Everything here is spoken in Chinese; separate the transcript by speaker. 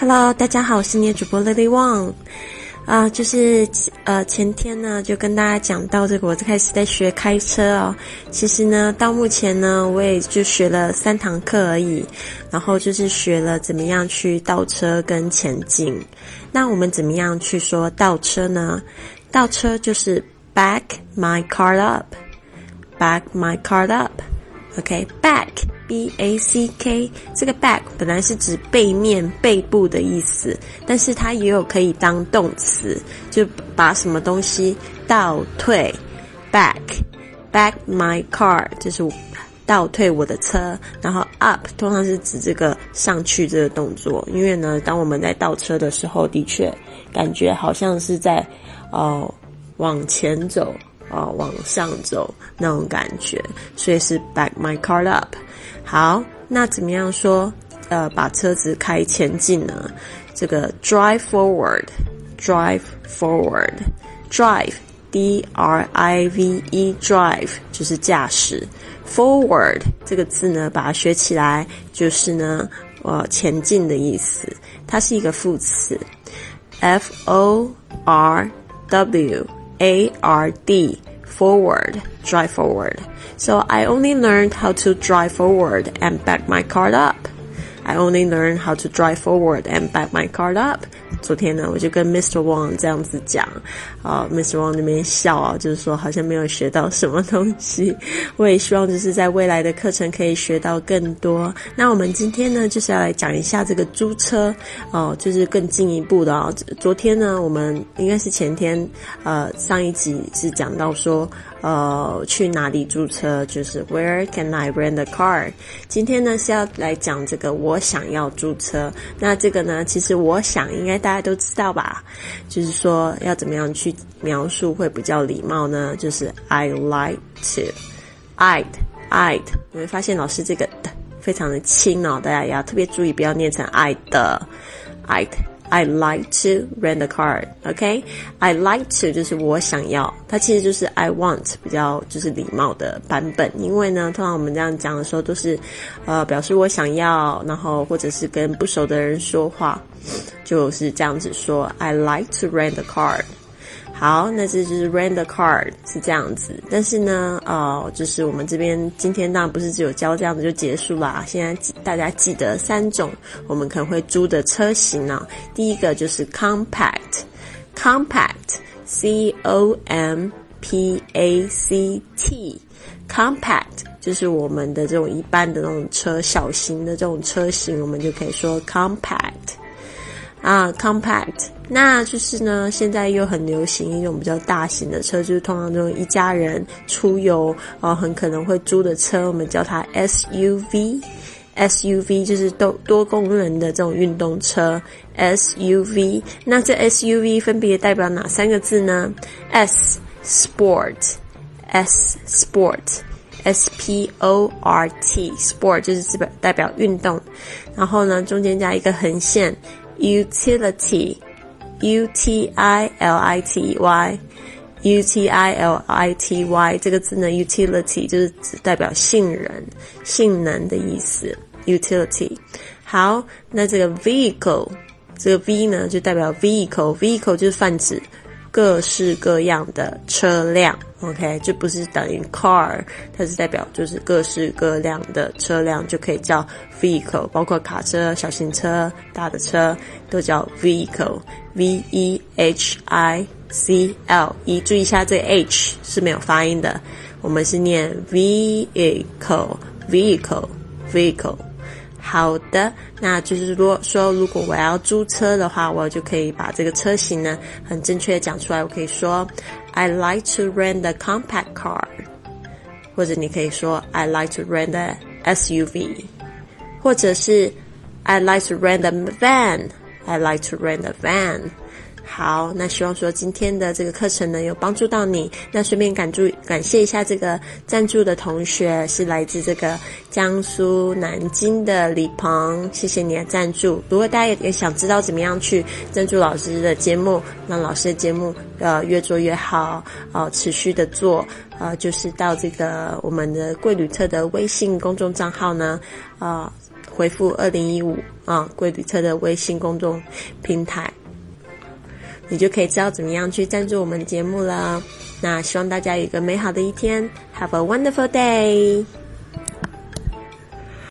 Speaker 1: Hello，大家好，我是你的主播 Lily Wang。啊，就是呃前天呢，就跟大家讲到这个，我开始在学开车哦。其实呢，到目前呢，我也就学了三堂课而已。然后就是学了怎么样去倒车跟前进。那我们怎么样去说倒车呢？倒车就是 back my car up，back my car up。OK，back。B A C K 这个 back 本来是指背面、背部的意思，但是它也有可以当动词，就把什么东西倒退。Back back my car 就是倒退我的车，然后 up 通常是指这个上去这个动作，因为呢，当我们在倒车的时候，的确感觉好像是在哦往前走，哦往上走那种感觉，所以是 back my car up。好，那怎么样说？呃，把车子开前进呢？这个 drive forward，drive forward，drive，d r i v e，drive 就是驾驶。forward 这个字呢，把它学起来就是呢，呃，前进的意思。它是一个副词，f o r w a r d，forward。drive forward. So I only learned how to drive forward and back my car up. I only learned how to drive forward and back my car up. 昨天呢，我就跟 Mr. Wang 这样子讲，啊，Mr. Wang 那边笑啊，就是说好像没有学到什么东西。我也希望就是在未来的课程可以学到更多。那我们今天呢，就是要来讲一下这个租车哦，就是更进一步的啊。昨天呢，我们应该是前天，呃，上一集是讲到说。呃，去哪里租车？就是 Where can I rent a car？今天呢是要来讲这个，我想要租车。那这个呢，其实我想应该大家都知道吧？就是说要怎么样去描述会比较礼貌呢？就是 I like to，I'd，I'd。你会发现老师这个的非常的轻哦，大家也要特别注意，不要念成 I 的，I'd。I like to rent a car. OK, I like to 就是我想要，它其实就是 I want 比较就是礼貌的版本。因为呢，通常我们这样讲的时候都是，呃，表示我想要，然后或者是跟不熟的人说话，就是这样子说。I like to rent a car. 好，那这就是 rent a car 是这样子，但是呢，呃，就是我们这边今天当然不是只有教这样子就结束啦。现在大家记得三种我们可能会租的车型呢。第一个就是 compact，compact，c o m p a c t，compact 就是我们的这种一般的那种车，小型的这种车型，我们就可以说 compact。啊，compact，那就是呢，现在又很流行一种比较大型的车，就是通常这种一家人出游啊，很可能会租的车，我们叫它 SUV，SUV 就是多多功能的这种运动车，SUV。那这 SUV 分别代表哪三个字呢？S sport，S sport，S P O R T，sport 就是代表代表运动，然后呢，中间加一个横线。Utility, u t i l i t y, u t i l i t y 这个字呢，utility 就是指代表性能、性能的意思。utility 好，那这个 vehicle 这个 v 呢就代表 vehicle，vehicle 就是泛指各式各样的车辆。OK，这不是等于 car，它是代表就是各式各样的车辆就可以叫 vehicle，包括卡车、小型车、大的车都叫 vehicle，v e h i c l e。注意一下，这个 h 是没有发音的，我们是念 vehicle，vehicle，vehicle。好的，那就是如果说如果我要租车的话，我就可以把这个车型呢很正确的讲出来。我可以说 ，I like to rent a compact car，或者你可以说，I like to rent a SUV，或者是 I like to rent a van，I like to rent a van。 好，那希望说今天的这个课程呢有帮助到你。那顺便感助感谢一下这个赞助的同学，是来自这个江苏南京的李鹏，谢谢你的赞助。如果大家也想知道怎么样去赞助老师的节目，让老师的节目呃越做越好，呃持续的做，呃就是到这个我们的贵旅特的微信公众账号呢，啊。回复二零一五啊，贵旅车的微信公众平台，你就可以知道怎么样去赞助我们节目了。那希望大家有一个美好的一天，Have a wonderful day。